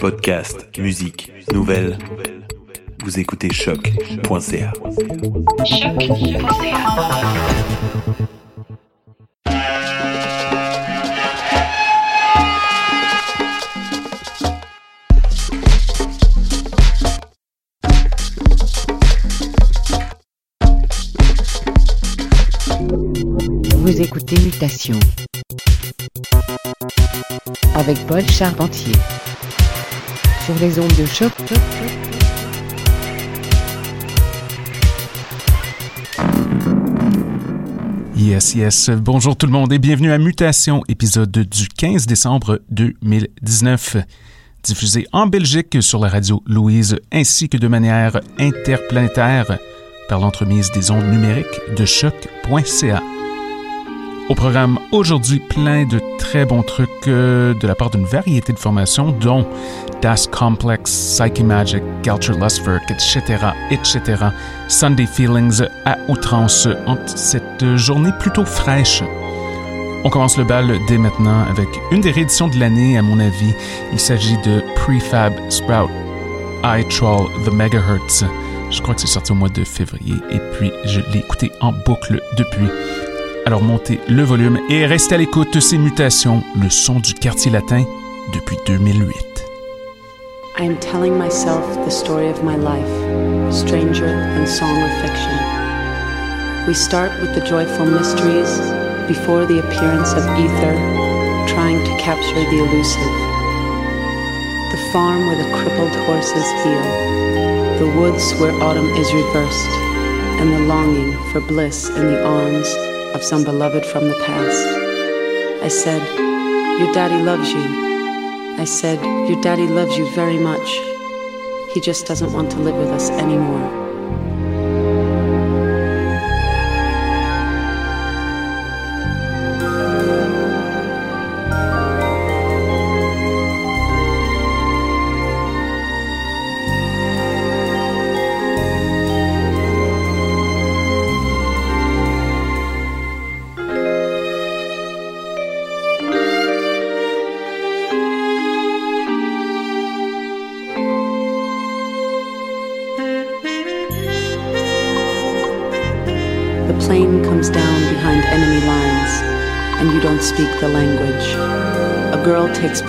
Podcast, musique, nouvelles. Vous écoutez choc.ca. Vous écoutez Mutation avec Paul Charpentier sur les ondes de choc. Yes, yes. Bonjour tout le monde et bienvenue à Mutation, épisode du 15 décembre 2019. Diffusé en Belgique sur la radio Louise ainsi que de manière interplanétaire par l'entremise des ondes numériques de choc.ca. Au programme aujourd'hui, plein de très bons trucs euh, de la part d'une variété de formations, dont Das Complex, Psyche Magic, Culture Lustwerk, etc., etc. Sunday Feelings à outrance en cette journée plutôt fraîche. On commence le bal dès maintenant avec une des rééditions de l'année, à mon avis. Il s'agit de Prefab Sprout, I Troll the Megahertz. Je crois que c'est sorti au mois de février et puis je l'ai écouté en boucle depuis. Alors montez le volume et restez à l'écoute ces mutations, le son du quartier latin depuis 2008. I am telling myself the story of my life, stranger than song or fiction. We start with the joyful mysteries before the appearance of ether, trying to capture the elusive. The farm where the crippled horses heal, the woods where autumn is reversed, and the longing for bliss in the arms of some beloved from the past. I said, Your daddy loves you. I said, Your daddy loves you very much. He just doesn't want to live with us anymore.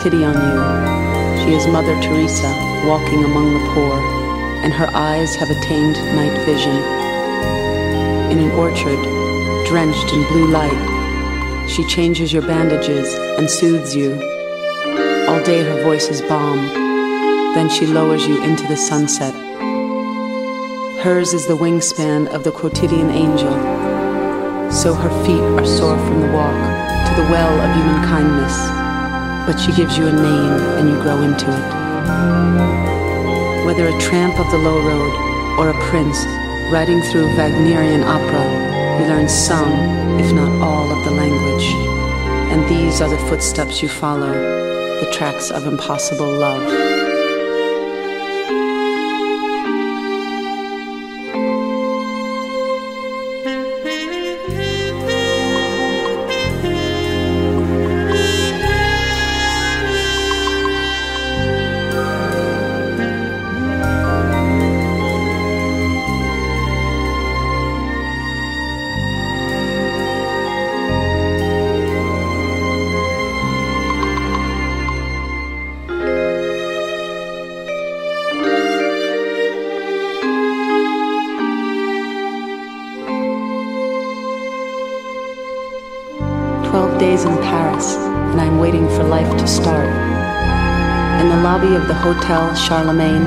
Pity on you. She is Mother Teresa walking among the poor, and her eyes have attained night vision. In an orchard, drenched in blue light, she changes your bandages and soothes you. All day her voice is balm. Then she lowers you into the sunset. Hers is the wingspan of the quotidian angel. So her feet are sore from the walk to the well of human kindness. But she gives you a name and you grow into it. Whether a tramp of the low road or a prince riding through Wagnerian opera, you learn some, if not all, of the language. And these are the footsteps you follow, the tracks of impossible love. Waiting for life to start. In the lobby of the Hotel Charlemagne,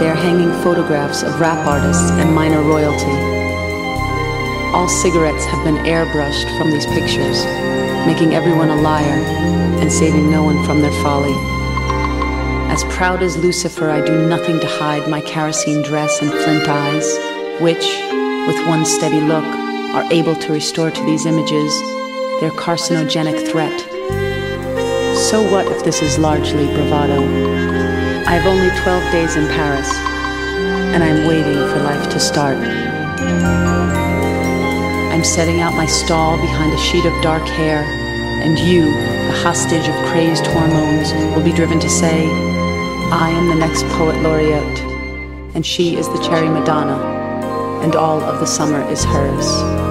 they are hanging photographs of rap artists and minor royalty. All cigarettes have been airbrushed from these pictures, making everyone a liar and saving no one from their folly. As proud as Lucifer, I do nothing to hide my kerosene dress and flint eyes, which, with one steady look, are able to restore to these images their carcinogenic threat. So what if this is largely bravado? I have only 12 days in Paris, and I'm waiting for life to start. I'm setting out my stall behind a sheet of dark hair, and you, the hostage of crazed hormones, will be driven to say, I am the next poet laureate, and she is the cherry Madonna, and all of the summer is hers.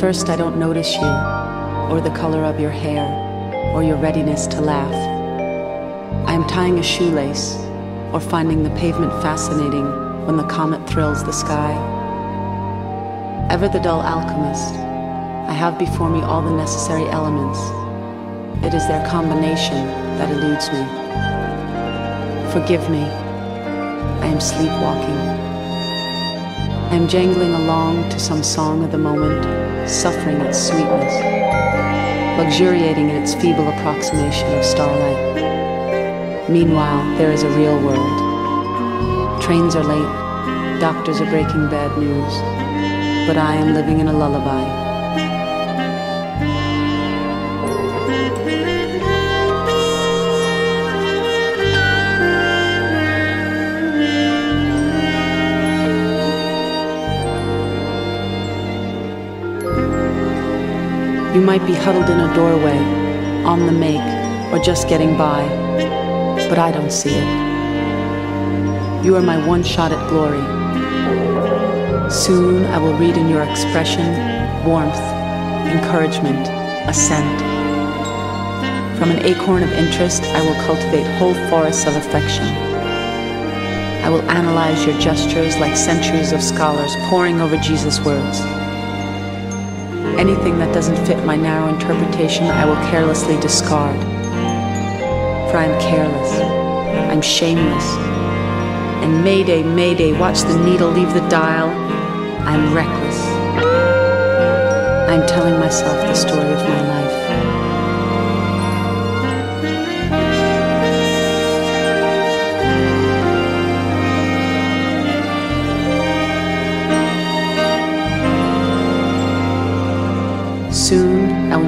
First, I don't notice you, or the color of your hair, or your readiness to laugh. I am tying a shoelace, or finding the pavement fascinating when the comet thrills the sky. Ever the dull alchemist, I have before me all the necessary elements. It is their combination that eludes me. Forgive me, I am sleepwalking. I am jangling along to some song of the moment suffering its sweetness, luxuriating in its feeble approximation of starlight. Meanwhile, there is a real world. Trains are late, doctors are breaking bad news, but I am living in a lullaby. You might be huddled in a doorway, on the make, or just getting by, but I don't see it. You are my one shot at glory. Soon I will read in your expression warmth, encouragement, assent. From an acorn of interest, I will cultivate whole forests of affection. I will analyze your gestures like centuries of scholars poring over Jesus' words. Anything that doesn't fit my narrow interpretation, I will carelessly discard. For I am careless, I'm shameless. And Mayday, Mayday, watch the needle leave the dial. I'm reckless. I'm telling myself the story of my life.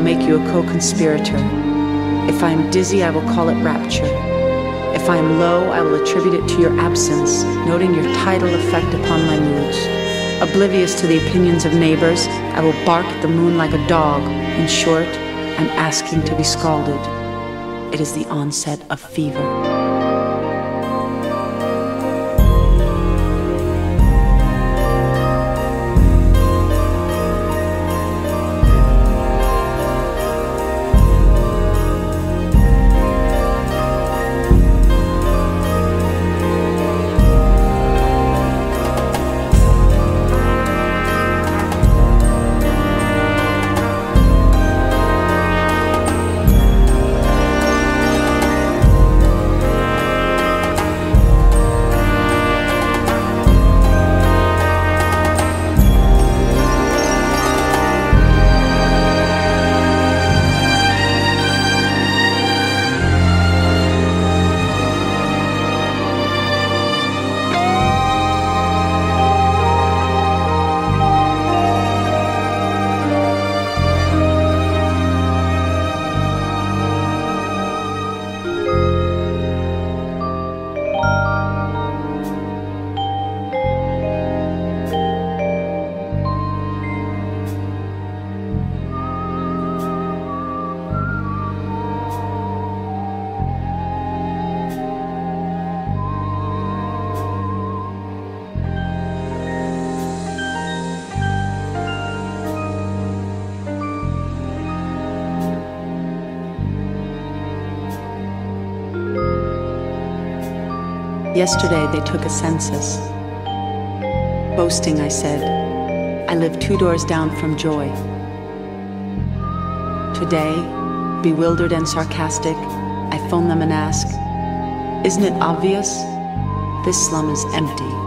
Make you a co conspirator. If I am dizzy, I will call it rapture. If I am low, I will attribute it to your absence, noting your tidal effect upon my moods. Oblivious to the opinions of neighbors, I will bark at the moon like a dog. In short, I'm asking to be scalded. It is the onset of fever. Yesterday they took a census. Boasting, I said, I live two doors down from joy. Today, bewildered and sarcastic, I phone them and ask, Isn't it obvious? This slum is empty.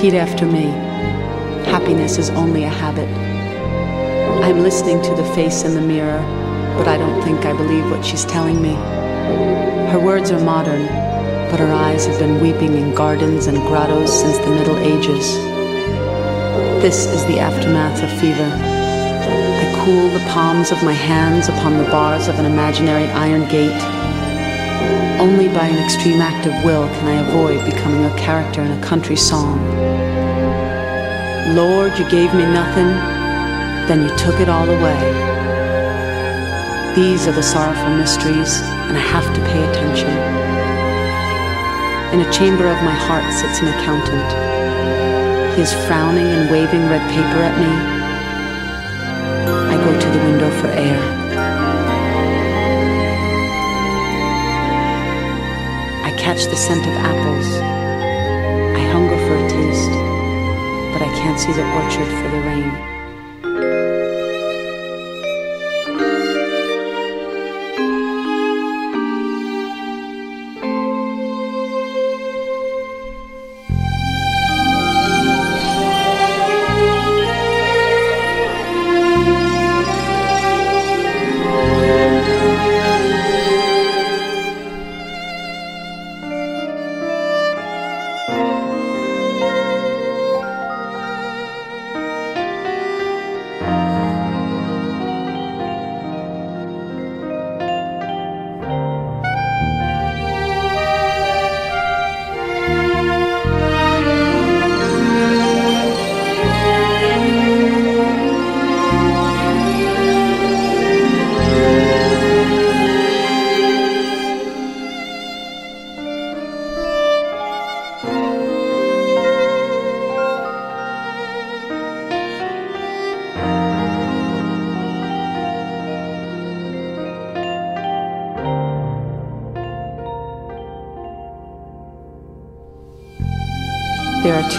Repeat after me. Happiness is only a habit. I'm listening to the face in the mirror, but I don't think I believe what she's telling me. Her words are modern, but her eyes have been weeping in gardens and grottos since the Middle Ages. This is the aftermath of fever. I cool the palms of my hands upon the bars of an imaginary iron gate. Only by an extreme act of will can I avoid becoming a character in a country song. Lord, you gave me nothing, then you took it all away. These are the sorrowful mysteries, and I have to pay attention. In a chamber of my heart sits an accountant. He is frowning and waving red paper at me. I go to the window for air. Catch the scent of apples. I hunger for a taste, but I can't see the orchard for the rain.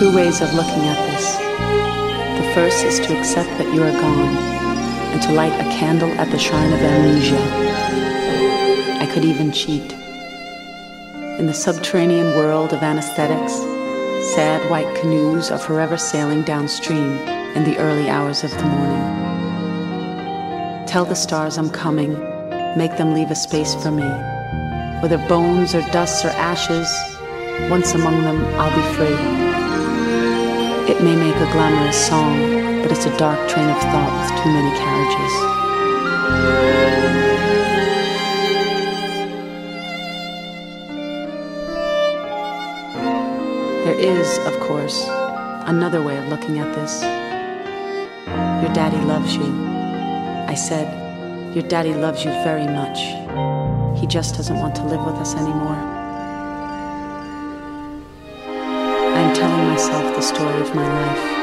Two ways of looking at this. The first is to accept that you are gone and to light a candle at the shrine of amnesia. I could even cheat. In the subterranean world of anesthetics, sad white canoes are forever sailing downstream in the early hours of the morning. Tell the stars I'm coming, make them leave a space for me. Whether bones or dust or ashes, once among them, I'll be free. It may make a glamorous song, but it's a dark train of thought with too many carriages. There is, of course, another way of looking at this. Your daddy loves you. I said, Your daddy loves you very much. He just doesn't want to live with us anymore. Myself the story of my life.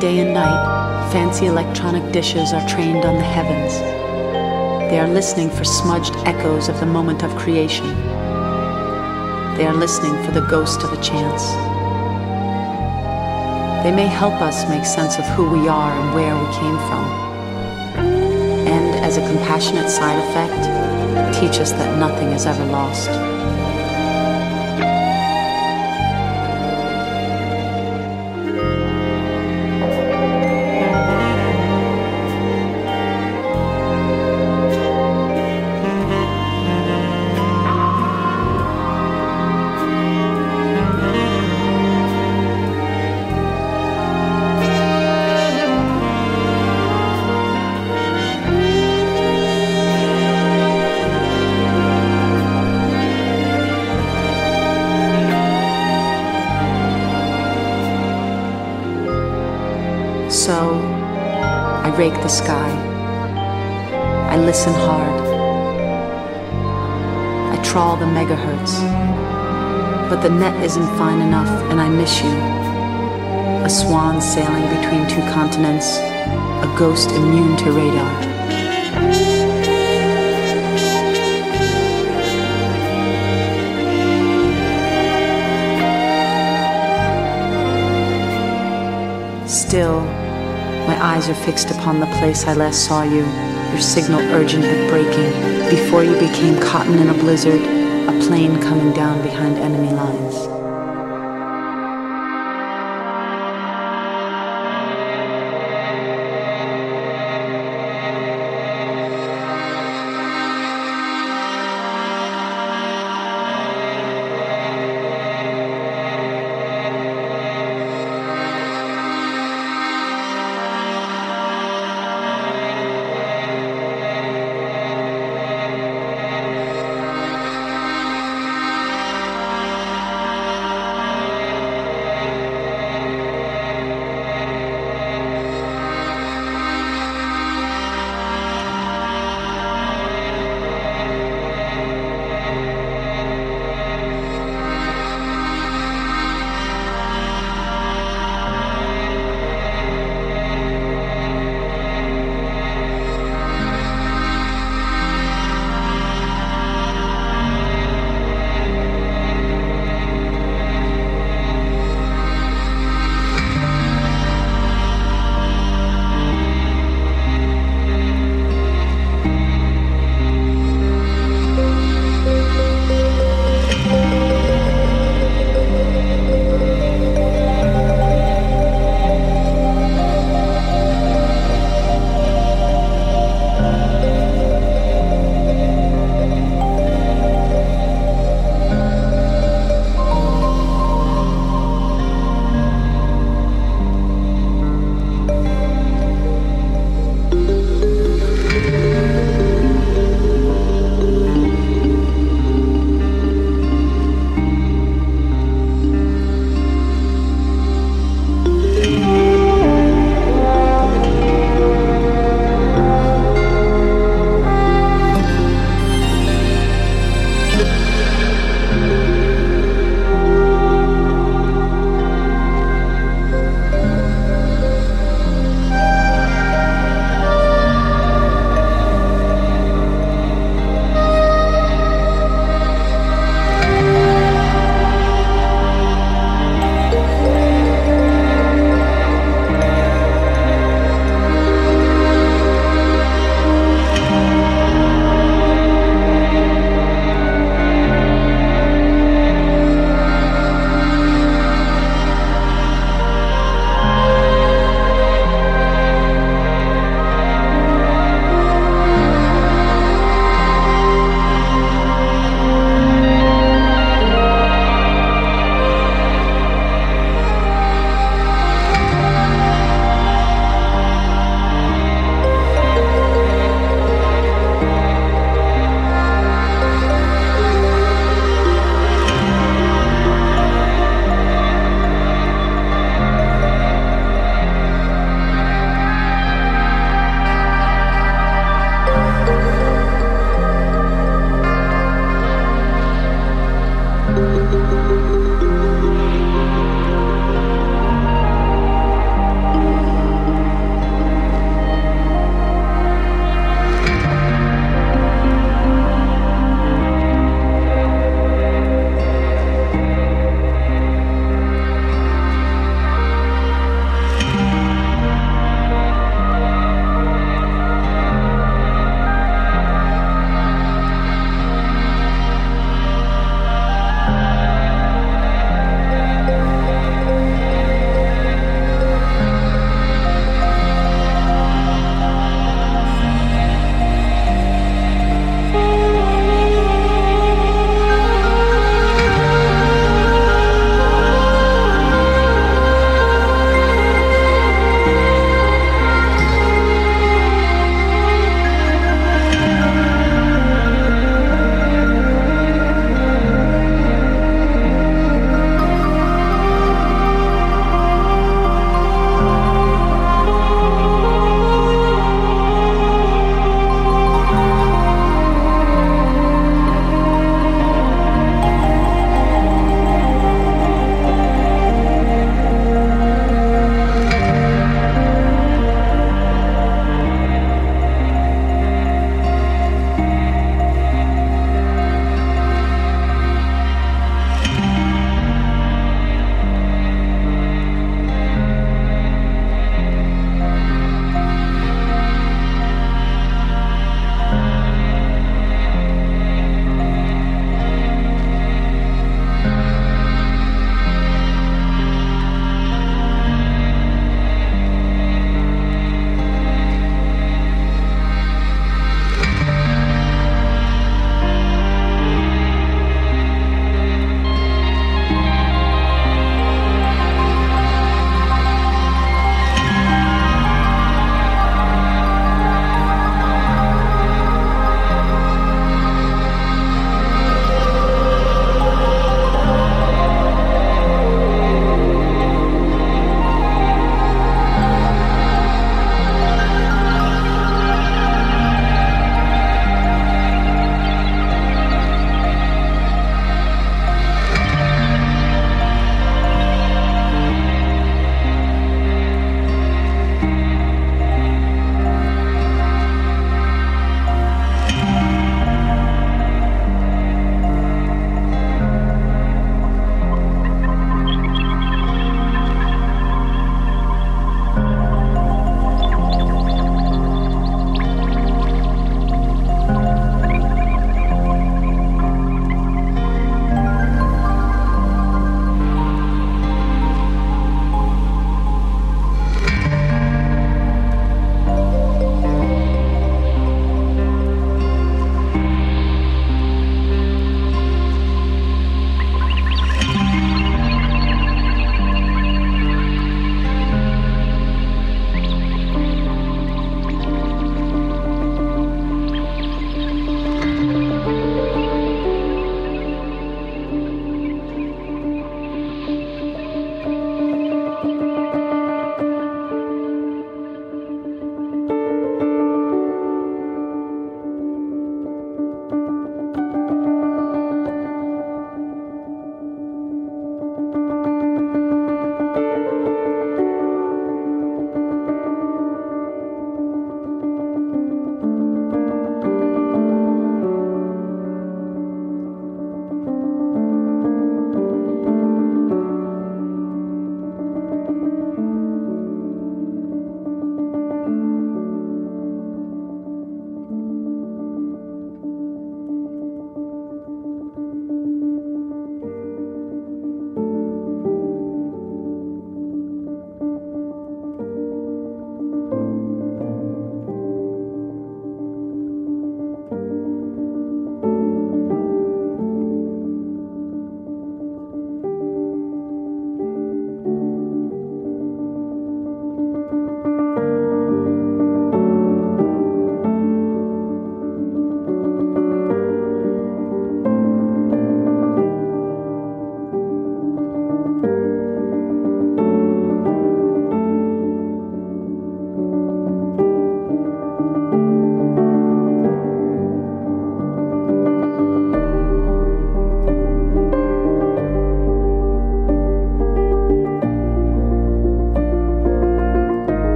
Day and night, fancy electronic dishes are trained on the heavens. They are listening for smudged echoes of the moment of creation. They are listening for the ghost of a chance. They may help us make sense of who we are and where we came from. And as a compassionate side effect, teach us that nothing is ever lost. But the net isn't fine enough, and I miss you. A swan sailing between two continents, a ghost immune to radar. Still, my eyes are fixed upon the place I last saw you, your signal urgent at breaking, before you became cotton in a blizzard, a plane coming down behind enemy lines.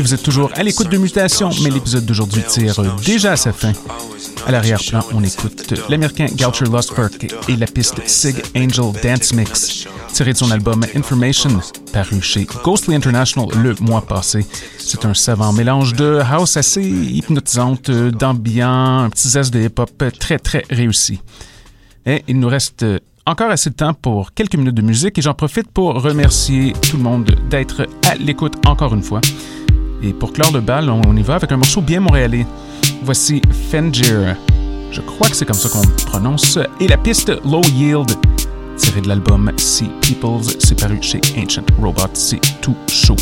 Vous êtes toujours à l'écoute de Mutation, mais l'épisode d'aujourd'hui tire déjà à sa fin. À l'arrière-plan, on écoute l'américain Goucher Lostberg et la piste Sig Angel Dance Mix, tirée de son album Information, paru chez Ghostly International le mois passé. C'est un savant mélange de house assez hypnotisante, d'ambiance, un petit zeste de hip-hop très très réussi. Et il nous reste encore assez de temps pour quelques minutes de musique et j'en profite pour remercier tout le monde d'être à l'écoute encore une fois. Et pour clore le bal, on y va avec un morceau bien montréalais. Voici Fengier. Je crois que c'est comme ça qu'on prononce. Et la piste Low Yield, tirée de l'album Sea Peoples, c'est paru chez Ancient Robot. C'est tout chaud.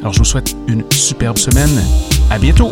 Alors je vous souhaite une superbe semaine. À bientôt!